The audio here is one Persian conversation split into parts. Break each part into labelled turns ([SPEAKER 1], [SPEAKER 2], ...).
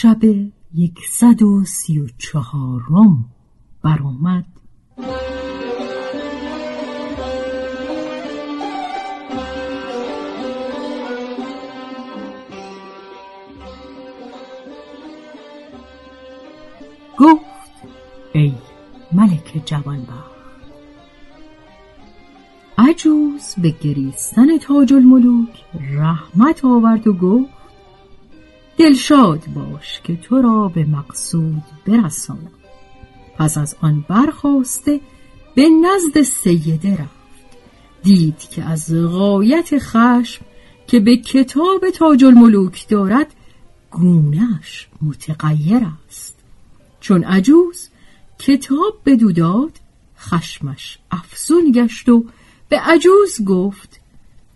[SPEAKER 1] شب یکصد و سی و چهارم برآمد گفت ای ملک جوانبخت عجوز به گریستن تاج الملوک رحمت آورد و گفت دلشاد باش که تو را به مقصود برسانم. پس از آن برخواسته به نزد سیده رفت. دید که از غایت خشم که به کتاب تاج الملوک دارد گونهش متغیر است. چون عجوز کتاب بدو داد خشمش افزون گشت و به عجوز گفت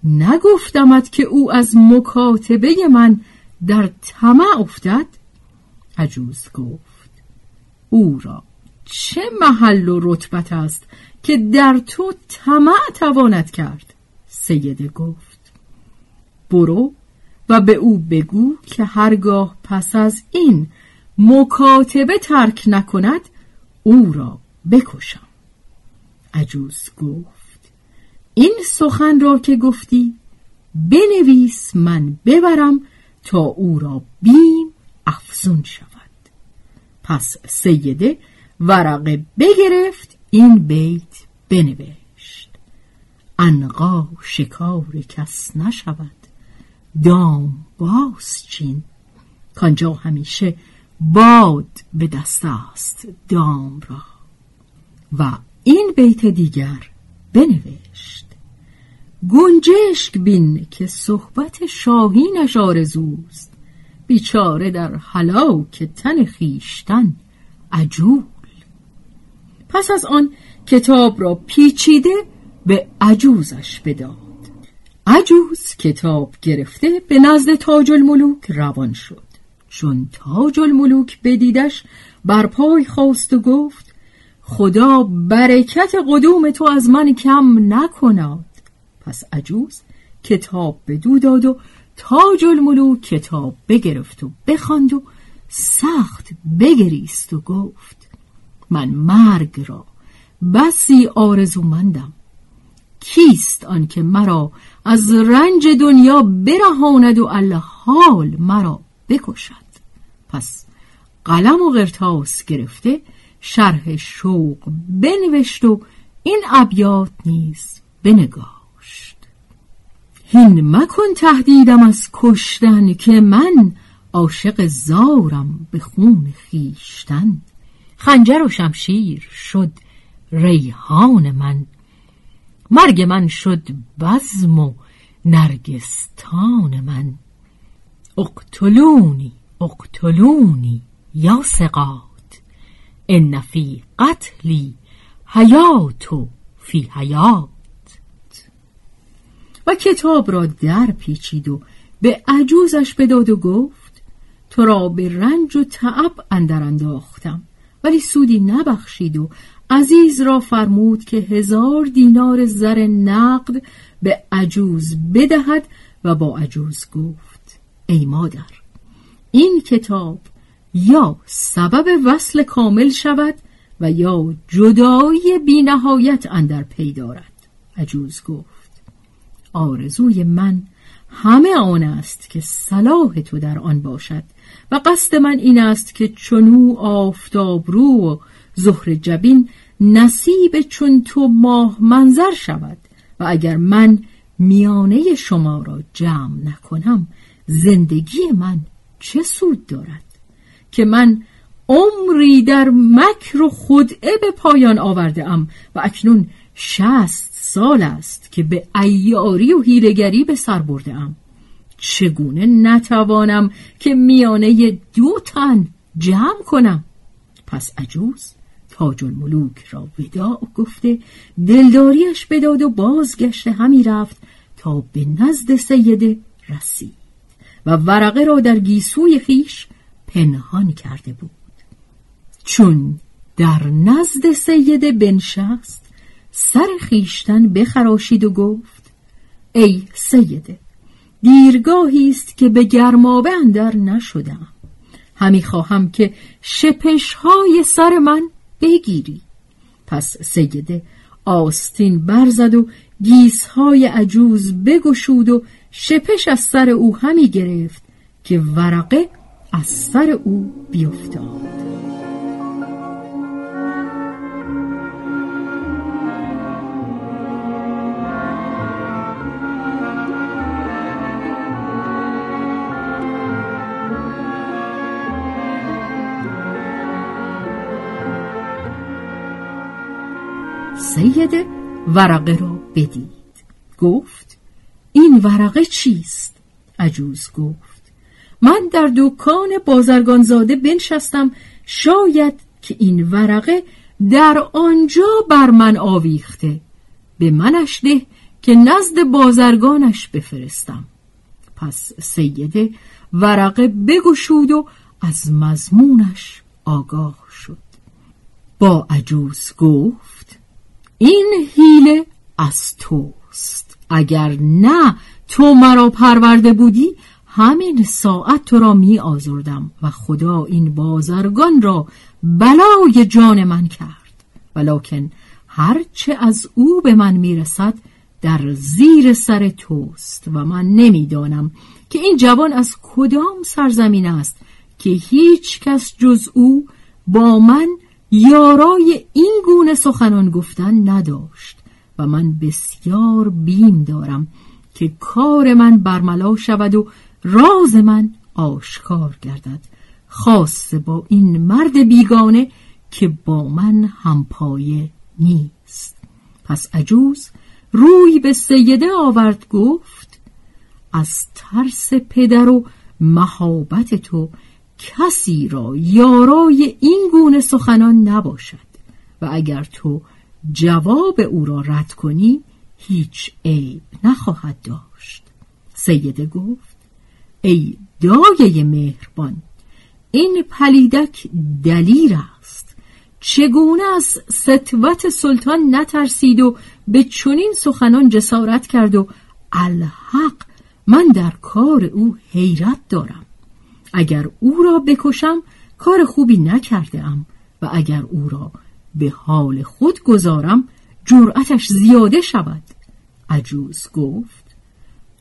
[SPEAKER 1] نگفتمت که او از مکاتبه من در طمع افتد؟ عجوز گفت او را چه محل و رتبت است که در تو طمع تواند کرد؟ سیده گفت برو و به او بگو که هرگاه پس از این مکاتبه ترک نکند او را بکشم. عجوز گفت این سخن را که گفتی بنویس من ببرم تا او را بیم افزون شود. پس سیده ورقه بگرفت این بیت بنوشت. انقا شکار کس نشود دام باز چین. کانجا همیشه باد به دست است دام را. و این بیت دیگر بنوشت گنجشک بین که صحبت شاهینش آرزوست بیچاره در که تن خیشتن عجول. پس از آن کتاب را پیچیده به عجوزش بداد. عجوز کتاب گرفته به نزد تاج الملوک روان شد. چون تاج الملوک بدیدش بر پای خواست و گفت خدا برکت قدوم تو از من کم نکناد پس عجوز کتاب به دو داد و تاج الملوک کتاب بگرفت و بخواند و سخت بگریست و گفت من مرگ را بسی آرزومندم. کیست آنکه مرا از رنج دنیا برهاند و حال مرا بکشد؟ پس قلم و قرتاس گرفته شرح شوق بنوشت و این ابیات نیز بنگاه هین مکن تهدیدم از کشتن که من عاشق زارم به خون خیشتن. خنجر و شمشیر شد ریحان من. مرگ من شد بزم و نرگستان من. اقتلونی اقتلونی یا سقات ان فی قتلی حیات فی حیات. و کتاب را در پیچید و به عجوزش بداد و گفت تو را به رنج و تعب اندر انداختم ولی سودی نبخشید و عزیز را فرمود که هزار دینار زر نقد به عجوز بدهد و با عجوز گفت ای مادر این کتاب یا سبب وصل کامل شود و یا جدایی بینهایت اندر پی دارد عجوز گفت. آرزوی من همه آن است که صلاح تو در آن باشد و قصد من این است که چنو آفتاب رو و زهر جبین نصیب چون تو ماه منظر شود و اگر من میانه شما را جمع نکنم زندگی من چه سود دارد؟ که من عمری در مکر و خدعه به پایان آورده ام و اکنون شست سال است که به ایاری و هیرگری به سر برده ام چگونه نتوانم که میانه دو تن جمع کنم؟ پس عجوز تاج الملوک را وداع گفته دلداریش بداد و بازگشته همی رفت تا به نزد سیده رسید و ورقه را در گیسوی خیش پنهان کرده بود. چون در نزد سیده بنشست سر خیشتن بخراشید و گفت ای سیده دیرگاهی است که به گرمابه اندر نشدم. همی خواهم که شپش های سر من بگیری. پس سیده آستین برزد و گیسهای عجوز بگشود و شپش از سر او همی گرفت که ورقه از سر او بیفتاد. سید ورقه را بدید. گفت این ورقه چیست؟ عجوز گفت من در دکان بازرگانزاده بنشستم شاید که این ورقه در آنجا بر من آویخته. به منش ده که نزد بازرگانش بفرستم. پس سیده ورقه بگشود و از مضمونش آگاه شد. با عجوز گفت این حیله از توست. اگر نه تو مرا پرورده بودی همین ساعت تو را می آزردم و خدا این بازرگان را بلای جان من کرد. ولیکن هرچه از او به من می‌رسد در زیر سر توست و من نمی‌دانم که این جوان از کدام سرزمین است که هیچ کس جز او با من یارای این گونه سخنان گفتن نداشت و من بسیار بیم دارم که کار من برملا شود و راز من آشکار گردد خاصه با این مرد بیگانه که با من همپایه نیست. پس عجوز روی به سیده آورد گفت از ترس پدر و مهابت تو کسی را یارای این گونه سخنان نباشد و اگر تو جواب او را رد کنی هیچ عیب نخواهد داشت. سیده گفت ای دایه مهربان این پلیدک دلیر است. چگونه از ستوت سلطان نترسید و به چنین سخنان جسارت کرد و الحق من در کار او حیرت دارم؟ اگر او را بکشم کار خوبی نکرده ام و اگر او را به حال خود گذارم جرأتش زیاده شود. عجوز گفت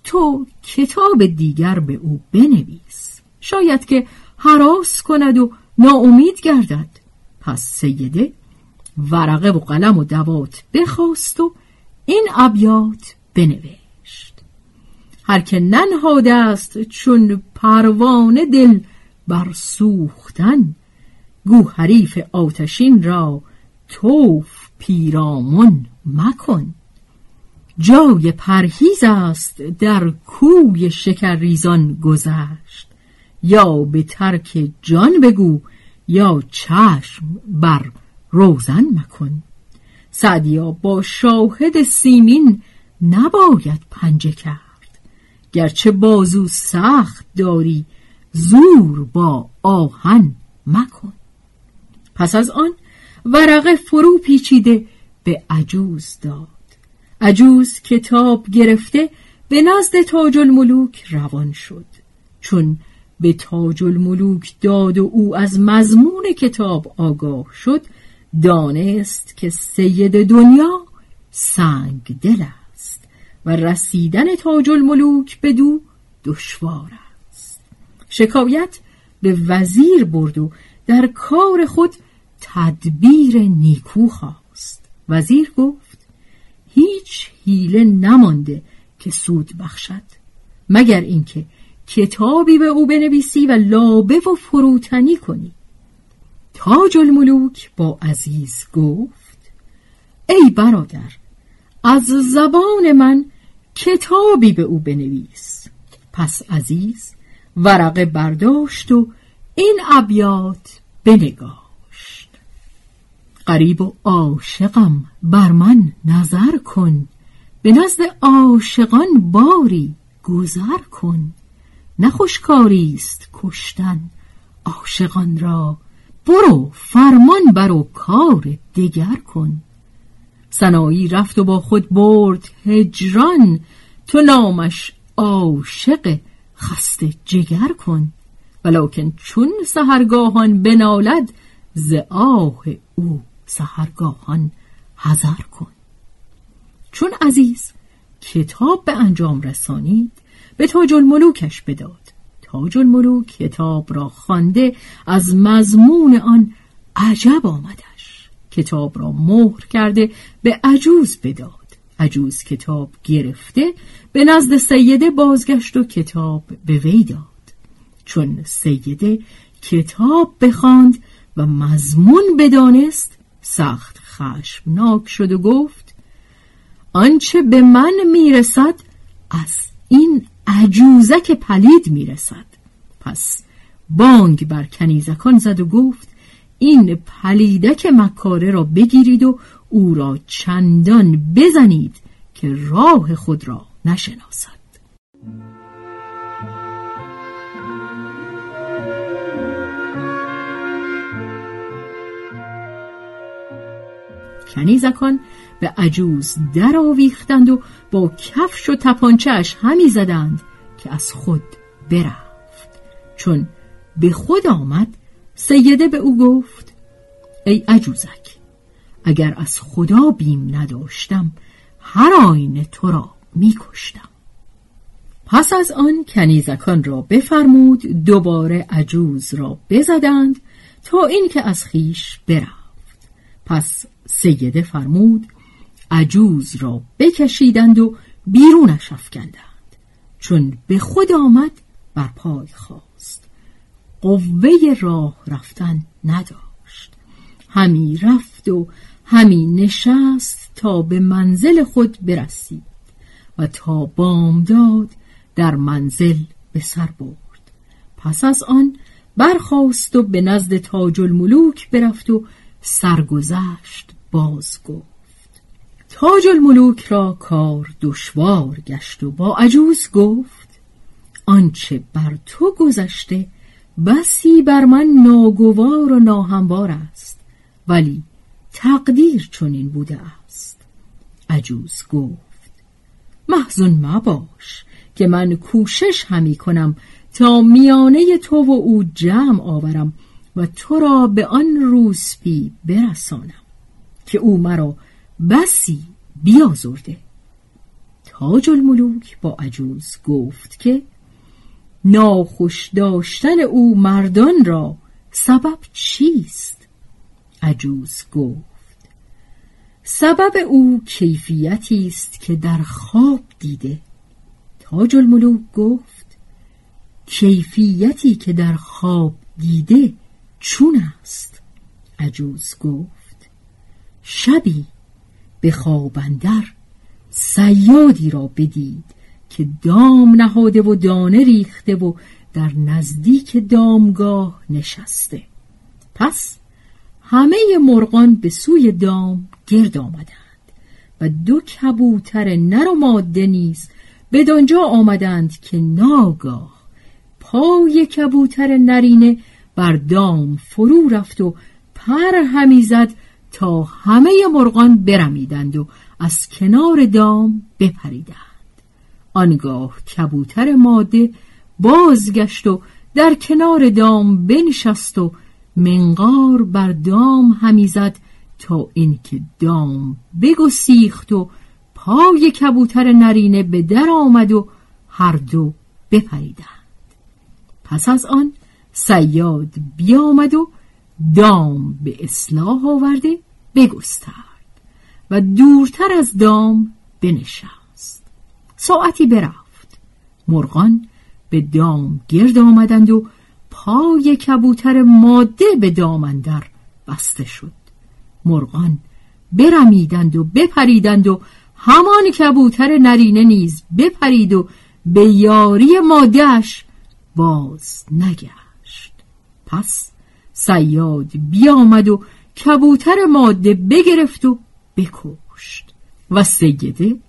[SPEAKER 1] تو کتاب دیگر به او بنویس. شاید که حراس کند و ناامید گردد. پس سیده ورقه و قلم و دوات بخواست و این ابیات بنوشت. هر که ننهاده است چون پروانه دل بر سوختن. گو حریف آتشین را توف پیرامون مکن. جای پرهیز است در کوی شکرریزان گذشت. یا به ترک جان بگو یا چشم بر روزن مکن. سعدیا با شاهد سیمین نباید پنجه کرد. گرچه بازو سخت داری زور با آهن مکن. پس از آن ورقه فرو پیچیده به عجوز داد. عجوز کتاب گرفته به نزد تاج الملوک روان شد. چون به تاج الملوک داد و او از مضمون کتاب آگاه شد دانست که سید دنیا سنگ دل و رسیدن تاج الملوک به دو دشوار است. شکایت به وزیر برد و در کار خود تدبیر نیکو خواست. وزیر گفت هیچ حیله نمانده که سود بخشد مگر اینکه کتابی به او بنویسی و لابه و فروتنی کنی. تاج الملوک با عزیز گفت ای برادر از زبان من کتابی به او بنویس. پس عزیز ورقه برداشت و این ابیات بنگاشت. قریب و عاشقم بر من نظر کن. به نزد عاشقان باری گذر کن. نخوشکاری است کشتن عاشقان را. برو فرمان برو کار دگر کن. سنایی رفت و با خود برد. هجران تو نامش عاشق خسته جگر کن. ولکن چون سهرگاهان بنالد ز آه او سهرگاهان حذر کن. چون عزیز کتاب به انجام رسانید به تاج الملوکش بداد. تاج الملوک کتاب را خوانده از مضمون آن عجب آمدش کتاب را مهر کرده به عجوز بداد. عجوز کتاب گرفته به نزد سیده بازگشت و کتاب به وی داد. چون سیده کتاب بخواند و مضمون بدانست سخت خشمناک شد و گفت آنچه به من می‌رسد از این عجوزک پلید می‌رسد. پس بانگ بر کنیزکان زد و گفت این پلیدک مکاره را بگیرید و او را چندان بزنید که راه خود را نشناسد. کنیزکان به عجوز در آویختند و با کفش و تپانچهش همی زدند که از خود برفت. چون به خود آمد سیده به او گفت ای عجوزک اگر از خدا بیم نداشتم هر آینه تو را میکشتم. پس از آن کنیزکان را بفرمود دوباره عجوز را بزدند تا اینکه از خیش برفت. پس سیده فرمود عجوز را بکشیدند و بیرونش افکندند چون به خود آمد بر پای خواست قوه راه رفتن نداشت. همی رفت و همی نشست تا به منزل خود برسید و تا بامداد در منزل به سر برد. پس از آن برخاست و به نزد تاج الملوک برفت و سرگذشت باز گفت. تاج الملوک را کار دشوار گشت و با عجوز گفت آنچه بر تو گذشته بسی بر من ناگوار و ناهموار است ولی تقدیر چنین بوده است. عجوز گفت محزون مباش که من کوشش همی کنم تا میانه تو و او جمع آورم و تو را به آن روسپی برسانم که او مرا بسی بیازرده. تاج الملوک با عجوز گفت که ناخوش داشتن او مردان را سبب چیست؟ عجوز گفت. سبب او کیفیتی است که در خواب دیده. تاج الملوک گفت کیفیتی که در خواب دیده چون است؟ عجوز گفت شبی به خوابندر سیادی را بدید که دام نهاده و دانه ریخته و در نزدیک دامگاه نشسته. پس همه مرغان به سوی دام گرد آمدند و دو کبوتر نر و ماده نیز بدانجا آمدند که ناگاه پای کبوتر نرینه بر دام فرو رفت و پر همی زد تا همه مرغان برمیدند و از کنار دام بپریدند. آنگاه کبوتر ماده بازگشت و در کنار دام بنشست و منقار بر دام همی زد تا اینکه دام بگسیخت و پای کبوتر نرینه به در آمد و هر دو بپریدند. پس از آن سیاد بیامد و دام به اصلاح آورده بگسترد و دورتر از دام بنشست ساعتی برفت. مرغان به دام گرد آمدند و پای کبوتر ماده به دامندر بسته شد. مرغان برمیدند و بپریدند و همان کبوتر نرینه نیز بپرید و به یاری مادهش باز نگشت. پس سیاد بیامد و کبوتر ماده بگرفت و بکشت و سیده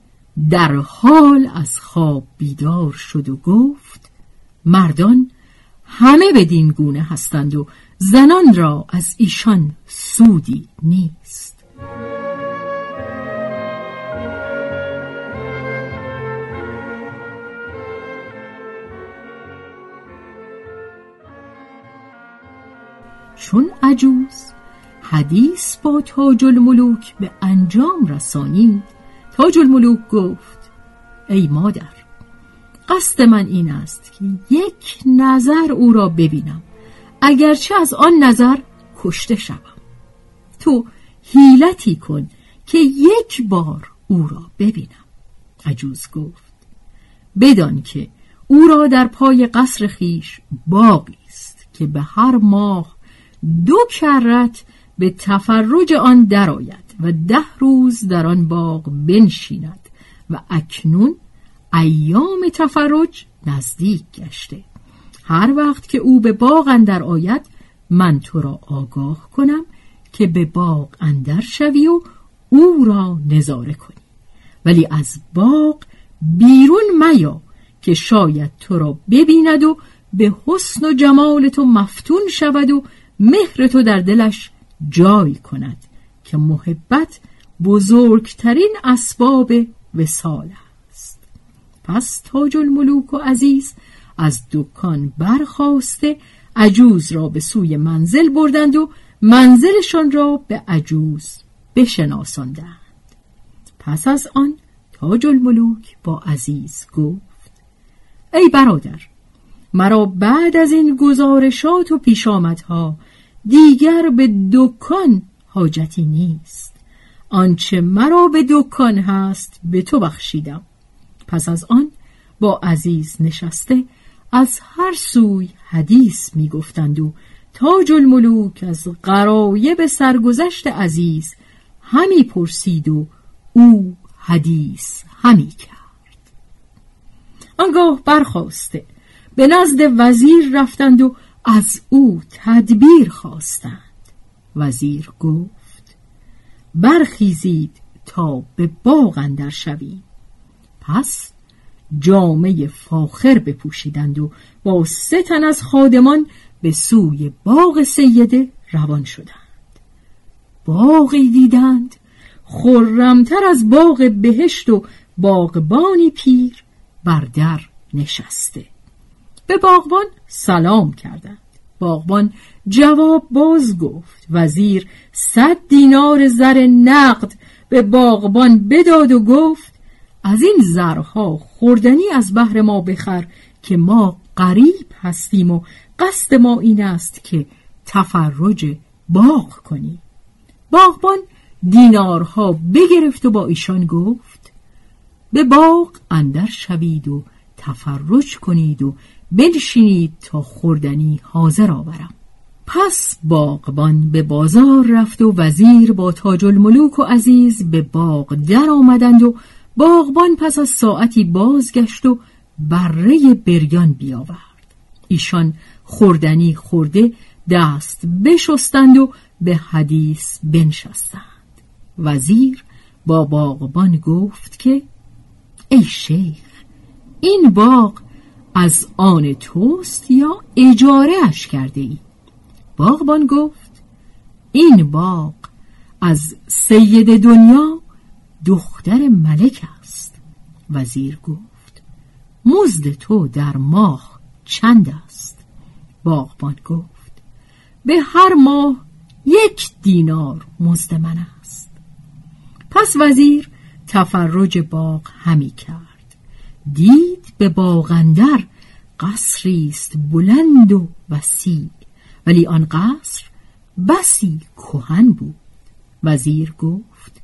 [SPEAKER 1] در حال از خواب بیدار شد و گفت مردان همه بدین گونه هستند و زنان را از ایشان سودی نیست. چون عجوز حدیث با تاج الملوک به انجام رسانید تاج الملوک گفت ای مادر قصد من این است که یک نظر او را ببینم. اگرچه از آن نظر کشته شوم. تو حیلتی کن که یک بار او را ببینم. عجوز گفت بدان که او را در پای قصر خیش باقی است که به هر ماه دو کرت به تفرج آن درآید. و ده روز در آن باغ بنشیند و اکنون ایام تفرج نزدیک گشته. هر وقت که او به باغ اندر آید من تو را آگاه کنم که به باغ اندر شوی و او را نظاره کنی. ولی از باغ بیرون میا که شاید تو را ببیند و به حسن و جمال تو مفتون شود و مهر تو در دلش جای کند. که محبت بزرگترین اسباب وسال است. پس تاج الملوک و عزیز از دکان برخواسته عجوز را به سوی منزل بردند و منزلشان را به عجوز بشناساندند. پس از آن تاج الملوک با عزیز گفت ای برادر مرا بعد از این گزارشات و پیشامدها دیگر به دکان حاجتی نیست. آنچه مرا به دکان هست به تو بخشیدم. پس از آن با عزیز نشسته از هر سوی حدیث می گفتند و تاج الملوک از به سرگذشت عزیز همی پرسید و او حدیث همی کرد. آنگاه برخواسته به نزد وزیر رفتند و از او تدبیر خواستند. وزیر گفت برخیزید تا به باغ اندر شویم. پس جامعه فاخر بپوشیدند و با سه تن از خادمان به سوی باغ سیده روان شدند. باغی دیدند خرمتر از باغ بهشت و باغبانی پیر بر در نشسته. به باغبان سلام کردند. باغبان جواب باز گفت. وزیر صد دینار زر نقد به باغبان بداد و گفت از این زرها خوردنی از بهر ما بخر که ما قریب هستیم و قصد ما این است که تفرج باغ کنی باغبان دینارها بگرفت و با ایشان گفت به باغ اندر شوید و تفرج کنید و بنشینید تا خوردنی حاضر آورم. پس باغبان به بازار رفت و وزیر با تاج الملوک و عزیز به باغ در آمدند و باغبان پس از ساعتی بازگشت و بره بریان بیاورد ایشان خوردنی خورده دست بشستند و به حدیث بنشستند وزیر با باغبان گفت که ای شیخ این باغ از آن توست یا اجاره اش کرده ای؟ باغبان گفت این باغ از سید دنیا دختر ملک است. وزیر گفت مزد تو در ماه چند است؟ باغبان گفت به هر ماه یک دینار مزد من است. پس وزیر تفرج باغ همی کرد. دید به باغندر قصری است بلند و وسیع. ولی آن قصر بسی کهن بود. وزیر گفت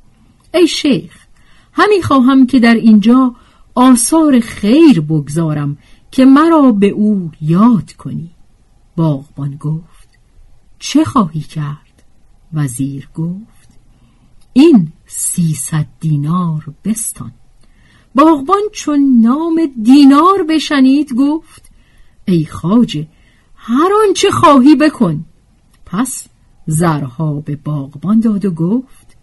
[SPEAKER 1] ای شیخ همی خواهم که در اینجا آثار خیر بگذارم که مرا به او یاد کنی. باغبان گفت چه خواهی کرد؟ وزیر گفت این سیصد دینار بستان. باغبان چون نام دینار بشنید گفت ای خاجه هر آنچه خواهی بکن. پس زرها به باغبان داد و گفت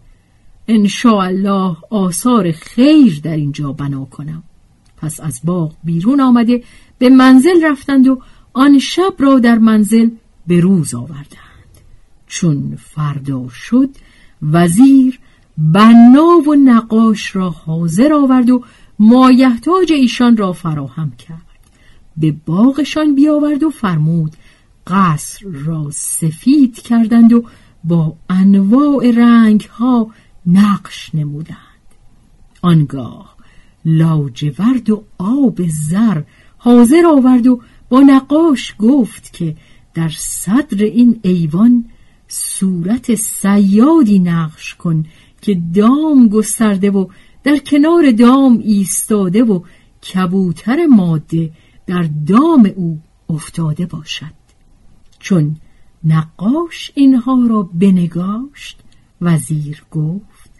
[SPEAKER 1] ان الله آثار خیر در اینجا بنا کنم. پس از باغ بیرون آمده به منزل رفتند و آن شب را در منزل به روز آوردند. چون فردا شد وزیر بنا و نقاش را حاضر آورد و مایحتاج ایشان را فراهم کرد. به باغشان بیاورد و فرمود قصر را سفید کردند و با انواع رنگ ها نقش نمودند. آنگاه لاجورد و آب زر حاضر آورد و با نقاش گفت که در صدر این ایوان صورت سیادی نقش کن که دام گسترده و در کنار دام ایستاده و کبوتر ماده در دام او افتاده باشد. چون نقاش اینها را بنگاشت وزیر گفت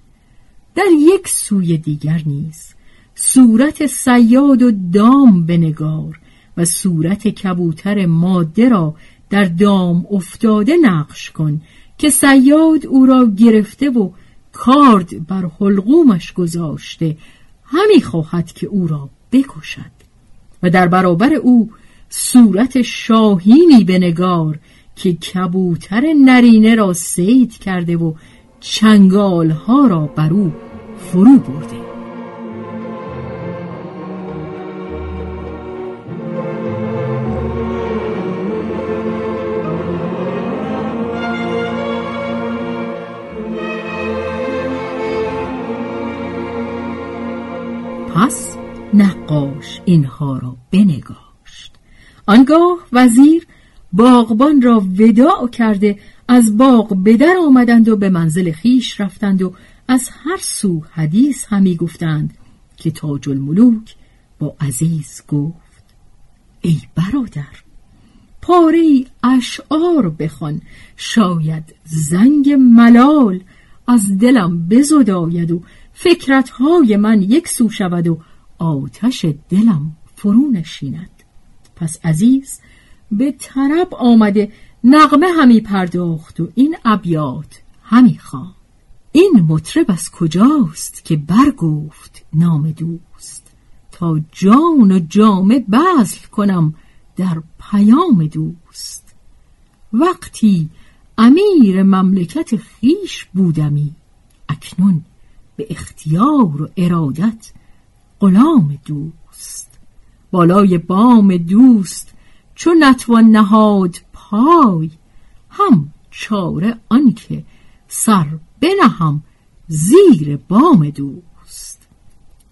[SPEAKER 1] در یک سوی دیگر نیز صورت سیاد و دام بنگار و صورت کبوتر ماده را در دام افتاده نقش کن که سیاد او را گرفته و کارد بر حلقومش گذاشته. همی خواهد که او را بکشد. و در برابر او صورت شاهینی بنگار که کبوتر نرینه را سید کرده و چنگالها را بر او فرو برده. اینها را بنگاشت. آنگاه وزیر باغبان را وداع کرده از باغ به در آمدند و به منزل خیش رفتند و از هر سو حدیث همی گفتند که تاج الملوک با عزیز گفت ای برادر پاره اشعار بخوان شاید زنگ ملال از دلم بزداید و فکرتهای من یک سو شود و آتش دلم فرو نشیند. پس عزیز به طرب آمده نغمه همی پرداخت و این ابیات همی خوان این مطرب از کجاست که برگفت نام دوست؟ تا جان و جامه بذل کنم در پیام دوست. وقتی امیر مملکت خیش بودمی اکنون به اختیار و ارادت غلام دوست بالای بام دوست چو نتوان نهاد پای هم چاره آنکه سر بنهم زیر بام دوست.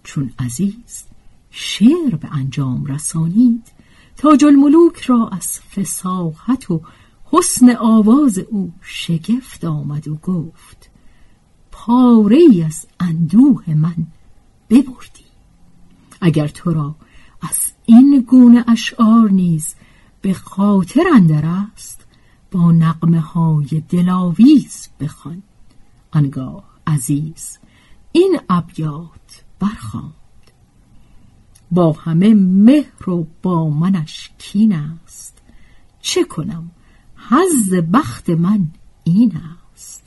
[SPEAKER 1] چون عزیز شعر به انجام رسانید تاج الملوک را از فساحت و حسن آواز او شگفت آمد و گفت پاره از اندوه من ببردی. اگر تو را از این گونه اشعار نیز به خاطر اندر است با نقمه های دلاویز بخوان. آنگاه عزیز این ابیات برخواند. با همه مهر و با منش کین است. چه کنم؟ حظ بخت من این است.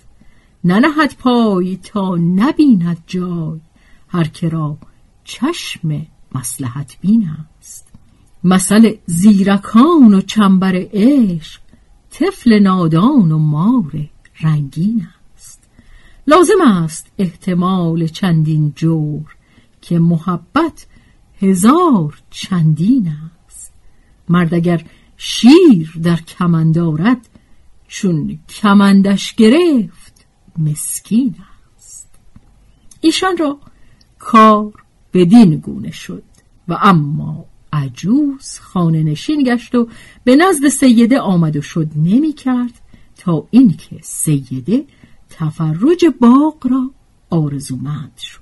[SPEAKER 1] ننهد پای تا نبیند جای. هر که را چشم مسلحت بین است. مثل زیرکان و چنبر عشق طفل نادان و مار رنگین است. لازم است احتمال چندین جور که محبت هزار چندین است. مرد اگر شیر در کمن دارد چون کمندش گرفت مسکین است. ایشان را کار بدین گونه شد. و اما عجوز خانه نشین گشت و به نزد سیده آمد و شد نمی کرد تا اینکه سیده تفرج باغ را آرزومند شد.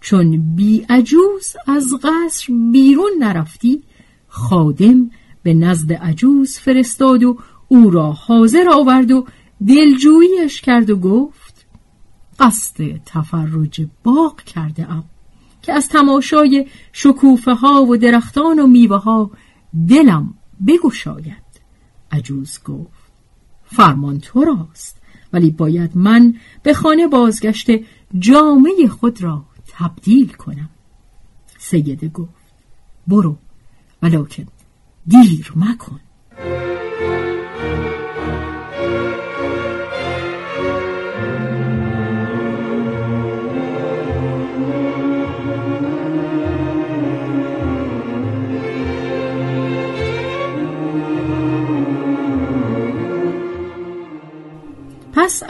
[SPEAKER 1] چون بی عجوز از قصر بیرون نرفتی خادم به نزد عجوز فرستاد و او را حاضر آورد و دلجوییش کرد و گفت قصد تفرج باغ کرده ام. که از تماشای شکوفه ها و درختان و میوه ها دلم بگشاید. عجوز گفت فرمان تو راست ولی باید من به خانه بازگشته جامعه خود را تبدیل کنم. سیده گفت برو ولکن دیر مکن.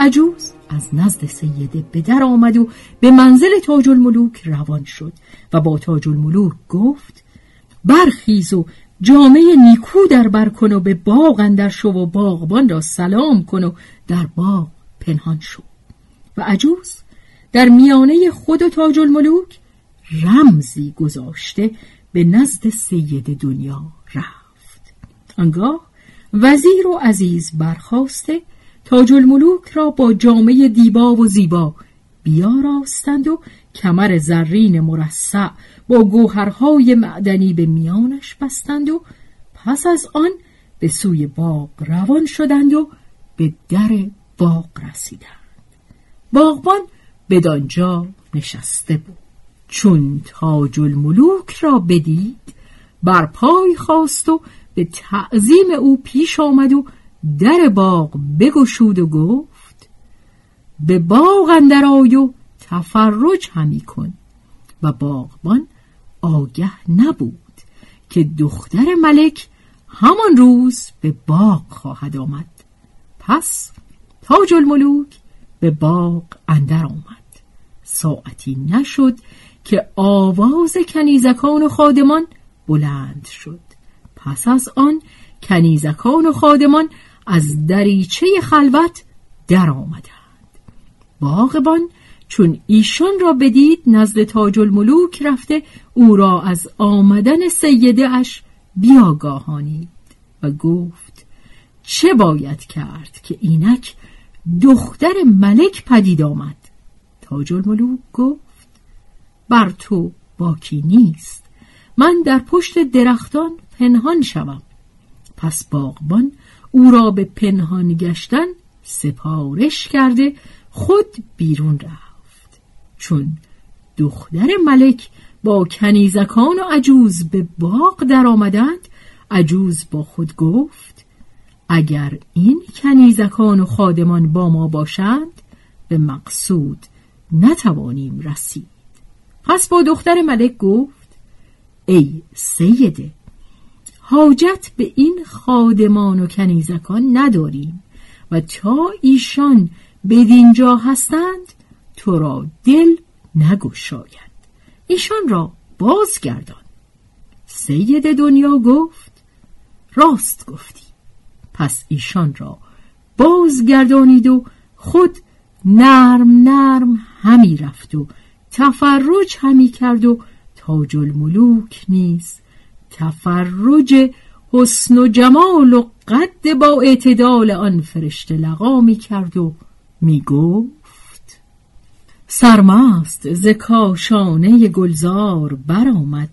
[SPEAKER 1] عجوز از نزد سیده به در آمد و به منزل تاج الملوک روان شد و با تاج الملوک گفت برخیز و جامعه نیکو در بر کن و به باغ اندر شو و باغبان را سلام کن و در باغ پنهان شو. و عجوز در میانه خود و تاج الملوک رمزی گذاشته به نزد سید دنیا رفت. آنگاه وزیر و عزیز برخواسته تاج الملوک را با جامعه دیبا و زیبا بیاراستند و کمر زرین مرصع با گوهرهای معدنی به میانش بستند و پس از آن به سوی باغ روان شدند و به در باغ رسیدند. باغبان بدانجا نشسته بود. چون تاج الملوک را بدید بر پای خواست و به تعظیم او پیش آمد و در باغ بگشود و گفت به باغ اندر آی و تفرج همی کن. و باغبان آگه نبود که دختر ملک همان روز به باغ خواهد آمد. پس تاج الملوک به باغ اندر آمد. ساعتی نشد که آواز کنیزکان و خادمان بلند شد. پس از آن کنیزکان و خادمان از دریچه خلوت در آمدند باغبان چون ایشان را بدید نزد تاج الملوک رفته او را از آمدن سیده اش بیاگاهانید و گفت چه باید کرد که اینک دختر ملک پدید آمد؟ تاج الملوک گفت بر تو باکی نیست. من در پشت درختان پنهان شوم. پس باغبان او را به پنهان گشتن سپارش کرده خود بیرون رفت. چون دختر ملک با کنیزکان و عجوز به باغ در آمدند عجوز با خود گفت اگر این کنیزکان و خادمان با ما باشند به مقصود نتوانیم رسید. پس با دختر ملک گفت ای سیده حاجت به این خادمان و کنیزکان نداریم و تا ایشان بدینجا هستند تو را دل نگشاید. ایشان را بازگردان. سید دنیا گفت راست گفتی. پس ایشان را بازگردانید و خود نرم نرم همی رفت و تفرج همی کرد و تاج الملوک نیز تفرج حسن و جمال و قد با اعتدال آن فرشته لقا می کرد و می گفت سرمست ز کاشانه گلزار برآمد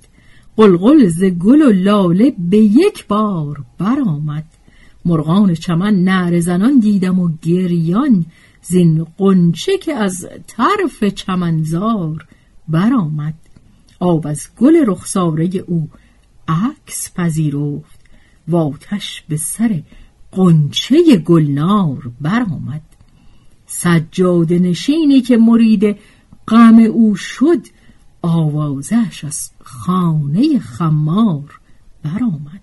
[SPEAKER 1] قلقل ز گل و لاله به یک بار برآمد. مرغان چمن نعره زنان دیدم و گریان زین قنچه که از طرف چمنزار برآمد. آب از گل رخساره او عکس پذیرفت. و آتش به سر قنچه گلنار برآمد. سجاد نشینی که مرید غم او شد آوازش از خانه خمار برآمد.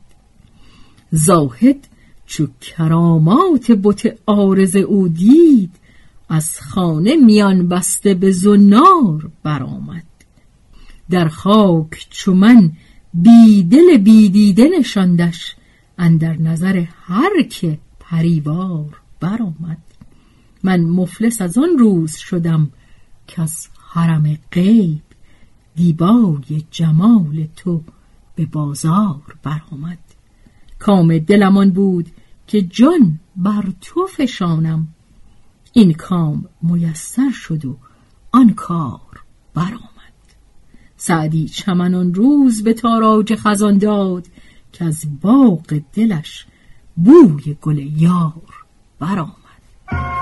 [SPEAKER 1] زاهد چو کرامات بت آرز او دید از خانه میان بسته به زنار برآمد. در خاک چو من بیدل بیدیده نشاندش اندر نظر هر که پریوار برآمد. من مفلس از آن روز شدم که از حرم غیب. دیبای جمال تو به بازار برآمد. کام دلمان بود که جان بر تو فشانم. این کام میسر شد و آن کار برآمد. سعدی چمنان روز به تاراج خزان داد که از باغ دلش بوی گل یار برآمد.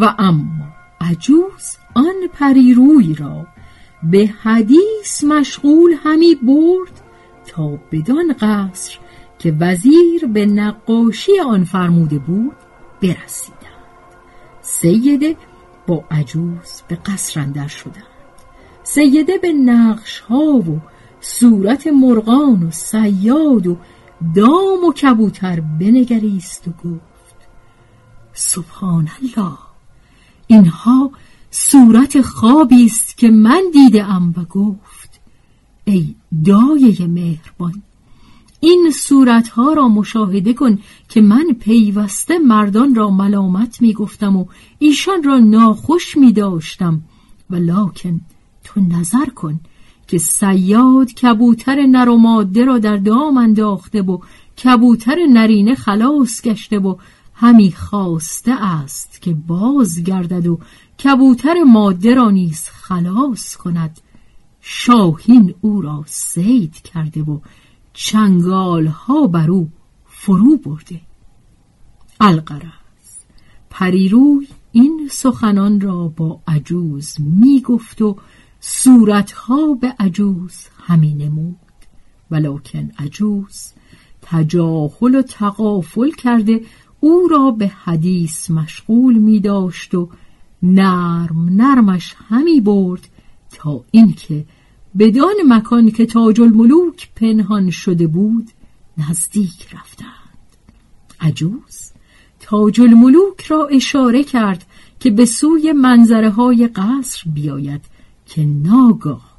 [SPEAKER 1] و اما عجوز آن پریروی را به حدیث مشغول همی برد تا بدان قصر که وزیر به نقاشی آن فرموده بود برسیدند. سیده با عجوز به قصر اندر شدند. سیده به نقش ها و صورت مرغان و سیاد و دام و کبوتر بنگریست و گفت سبحان الله. اینها صورت خوابی است که من دیدم و گفت ای دایه مهربان این صورتها را مشاهده کن که من پیوسته مردان را ملامت می گفتم و ایشان را ناخوش می داشتم و لاکن تو نظر کن که سیاد کبوتر نر و ماده را در دام انداخته و کبوتر نرینه خلاص گشته و همی خواسته است که باز گردد و کبوتر ماده را نیز خلاص کند. شاهین او را سید کرده و چنگال ها بر او فرو برده. القرز پریروی این سخنان را با عجوز می گفت و صورتها به عجوز همی نمود. ولکن عجوز تجاهل و تقافل کرده او را به حدیث مشغول می داشت و نرم نرمش همی برد تا اینکه بدان مکان که تاج الملوک پنهان شده بود نزدیک رفتند. عجوز تاج الملوک را اشاره کرد که به سوی منظره های قصر بیاید که ناگاه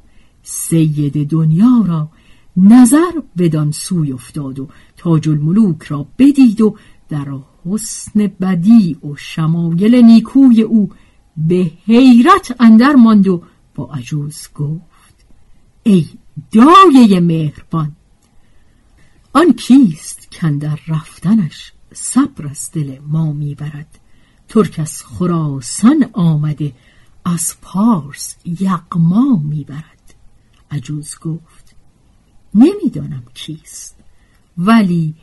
[SPEAKER 1] سید دنیا را نظر بدان سوی افتاد و تاج الملوک را بدید و در حسن بدی و شمایل نیکوی او به حیرت اندر ماند و با عجوز گفت ای دایه مهربان آن کیست کندر رفتنش صبر از دل ما می‌برد؟ ترک از خراسان آمده از پارس یقما می‌برد؟ عجوز گفت نمی‌دانم کیست ولی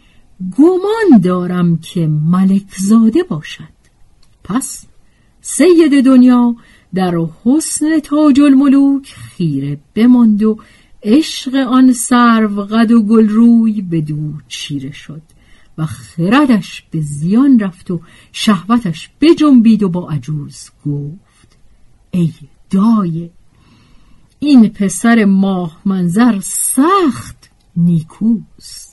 [SPEAKER 1] گمان دارم که ملک زاده باشد. پس سید دنیا در حسن تاج الملوک خیره بماند و عشق آن سرو قد و گل روی به دو چیره شد و خردش به زیان رفت و شهوتش بجنبید و با عجوز گفت ای دایه این پسر ماه منظر سخت نیکوست.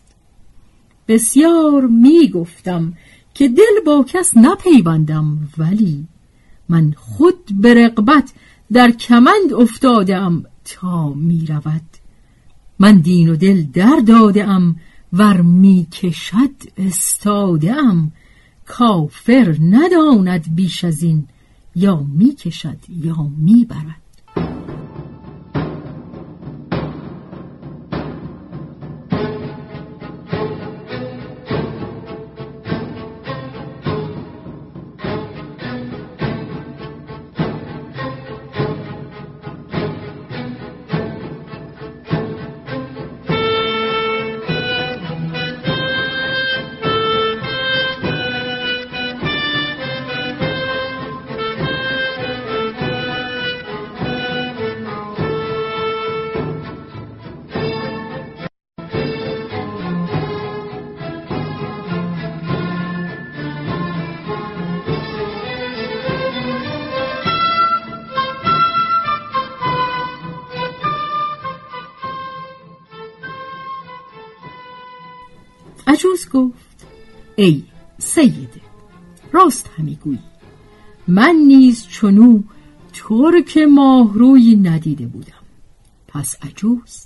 [SPEAKER 1] بسیار می گفتم که دل با کس نپیوندم ولی من خود به رقبت در کمند افتادم تا می رود من دین و دل در دادم ور می کشد استادم کافر نداند بیش از این یا می کشد یا می برد گفت ای سیده راست همی گویی. من نیز چونو ترک ماهروی ندیده بودم. پس عجوز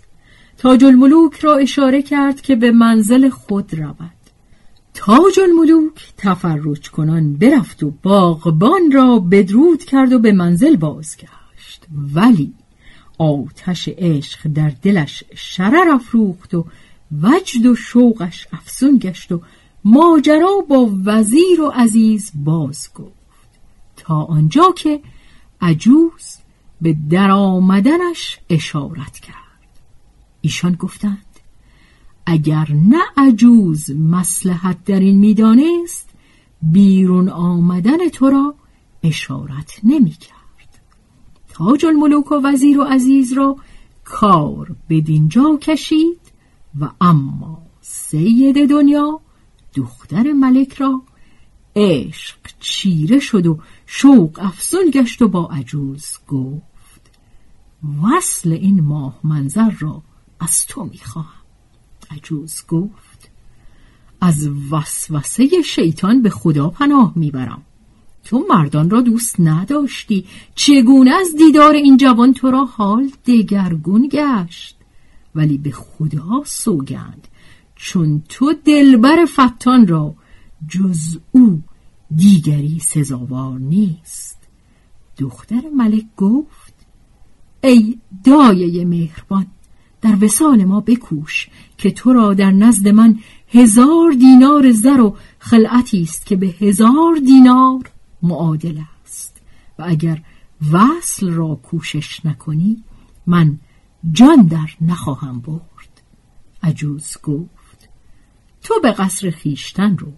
[SPEAKER 1] تاج الملوک را اشاره کرد که به منزل خود رود. تاج الملوک تفرج کنان برفت و باغبان را بدرود کرد و به منزل بازگشت. ولی آتش عشق در دلش شرر افروخت و وجد و شوقش افسون گشت و ماجرا با وزیر و عزیز باز گفت. تا آنجا که عجوز به درآمدنش اشارت کرد. ایشان گفتند اگر نه عجوز مسلحت در این می‌دانست بیرون آمدن تو را اشارت نمی کرد. تاج الملوک و وزیر و عزیز را کار به دینجا کشید و اما سید دنیا دختر ملک را عشق چیره شد و شوق افزون گشت و با عجوز گفت وصل این ماه منظر را از تو می‌خواهم. عجوز گفت از وسوسه شیطان به خدا پناه می‌برم. تو مردان را دوست نداشتی. چگونه از دیدار این جوان تو را حال دگرگون گشت؟ ولی به خدا سوگند. چون تو دلبر فتان را جز او دیگری سزاوار نیست. دختر ملک گفت ای دایه مهربان در وسال ما بکوش که تو را در نزد من هزار دینار زر و خلعتی است که به هزار دینار معادل است. و اگر وصل را کوشش نکنی من جان در نخواهم برد. عجوز گفت تو به قصر خیشتن رو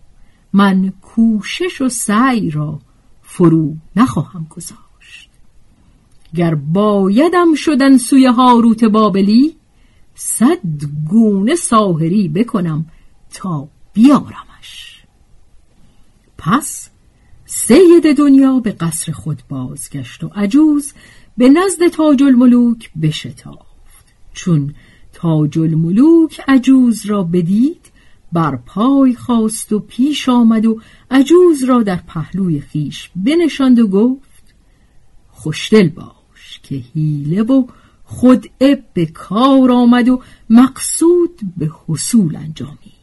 [SPEAKER 1] من کوشش و سعی را فرو نخواهم گذاشت. گر بایدم شدن سوی هاروت بابلی صد گونه ساهری بکنم تا بیارمش. پس سید دنیا به قصر خود بازگشت و عجوز به نزد تاج الملوک بشتافت. چون تاج الملوک عجوز را بدید بر پای خواست و پیش آمد و عجوز را در پهلوی خیش بنشاند و گفت خوشدل باش که حیله و خود به کار آمد و مقصود به حصول انجامید.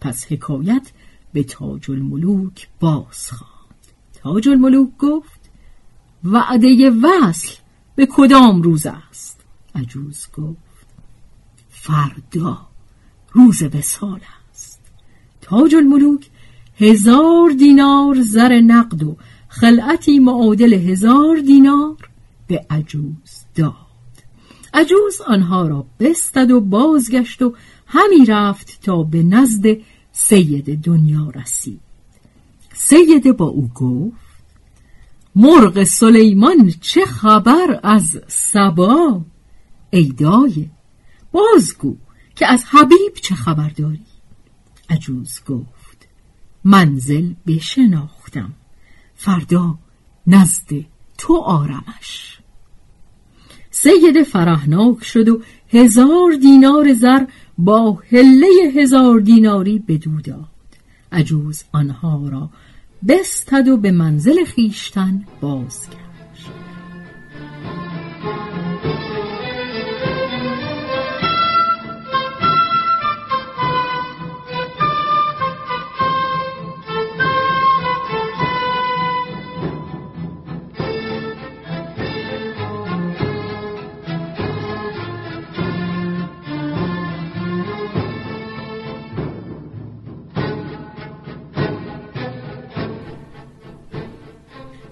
[SPEAKER 1] پس حکایت به تاج الملوک باز خواند تاج الملوک گفت وعده وصل به کدام روز است؟ عجوز گفت فردا روز وسال است. تاج الملوک هزار دینار زر نقد و خلعتی معادل هزار دینار به عجوز داد. عجوز آنها را بستد و بازگشت و همی رفت تا به نزد سید دنیا رسید. سید با او گفت مرغ سلیمان چه خبر از سبا ای دایه بازگو که از حبیب چه خبر داری؟ عجوز گفت منزل بشناختم فردا نزد تو آرمش. سید فرهناک شد و هزار دینار زر با هله هزار دیناری بدو داد. عجوز آنها را بستد و به منزل خیشتن بازگرد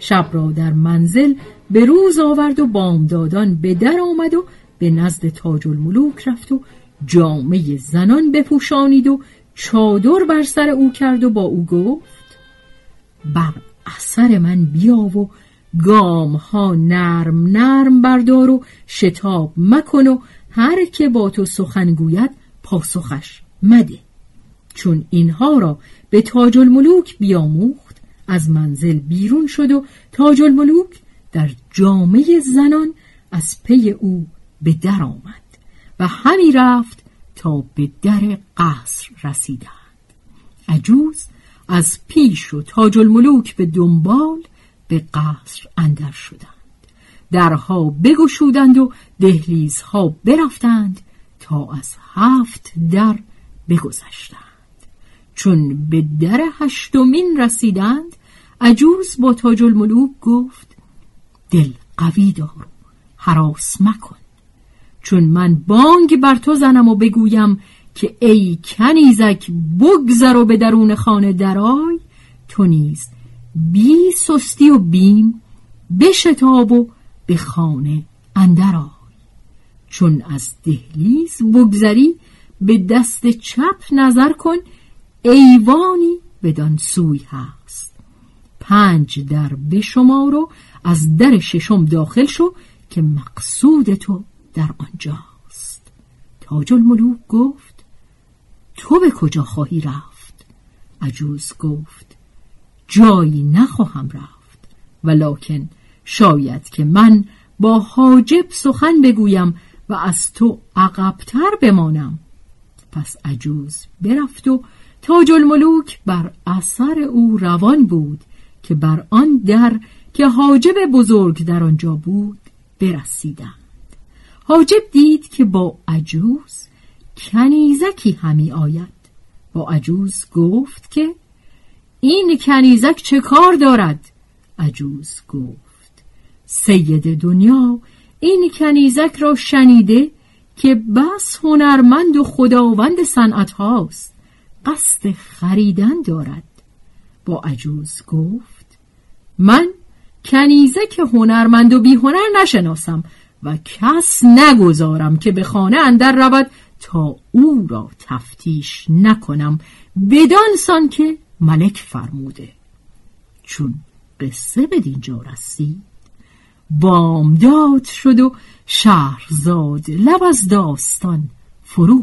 [SPEAKER 1] شب را در منزل به روز آورد و بامدادان به در آمد و به نزد تاج الملوک رفت و جامعه زنان بپوشانید و چادر بر سر او کرد و با او گفت بر اثر من بیا و گام ها نرم نرم بردار و شتاب مکن و هر که با تو سخن گوید پاسخش مده چون اینها را به تاج الملوک بیاموخت. از منزل بیرون شد و تاج الملوک در جامعه زنان از پی او به در آمد و همی رفت تا به در قصر رسیدند. عجوز از پیش و تاج الملوک به دنبال به قصر اندر شدند. درها بگشودند و دهلیزها برفتند تا از هفت در بگذشتند. چون به در هشتمین رسیدند عجوز با تاج الملوک گفت دل قوی دار حراس مکن. چون من بانگ بر تو زنم و بگویم که ای کنیزک بگذر و به درون خانه درای تو نیز بی سستی و بیم بشتاب و به خانه اندر آی. چون از دهلیز بگذری به دست چپ نظر کن ایوانی بدان سوی هست. پنج در به شما رو از در ششم داخل شو که مقصود تو در آنجاست. تاج الملوک گفت تو به کجا خواهی رفت؟ عجوز گفت جایی نخواهم رفت. ولیکن شاید که من با حاجب سخن بگویم و از تو عقبتر بمانم. پس عجوز برفت و تاج الملوک بر اثر او روان بود که بر آن در که حاجب بزرگ در آنجا بود برسیدند. حاجب دید که با عجوز کنیزکی همی آید. با عجوز گفت که این کنیزک چه کار دارد؟ عجوز گفت سید دنیا این کنیزک را شنیده که بس هنرمند و خداوند صنعت هاست. قصد خریدن دارد. با عجوز گفت من کنیزک هنرمند و بی هنر نشناسم و کس نگذارم که به خانه اندر رود تا او را تفتیش نکنم بدانسان که ملک فرموده. چون قصه به دینجا رسید بامداد شد و شهرزاد لب از داستان فرو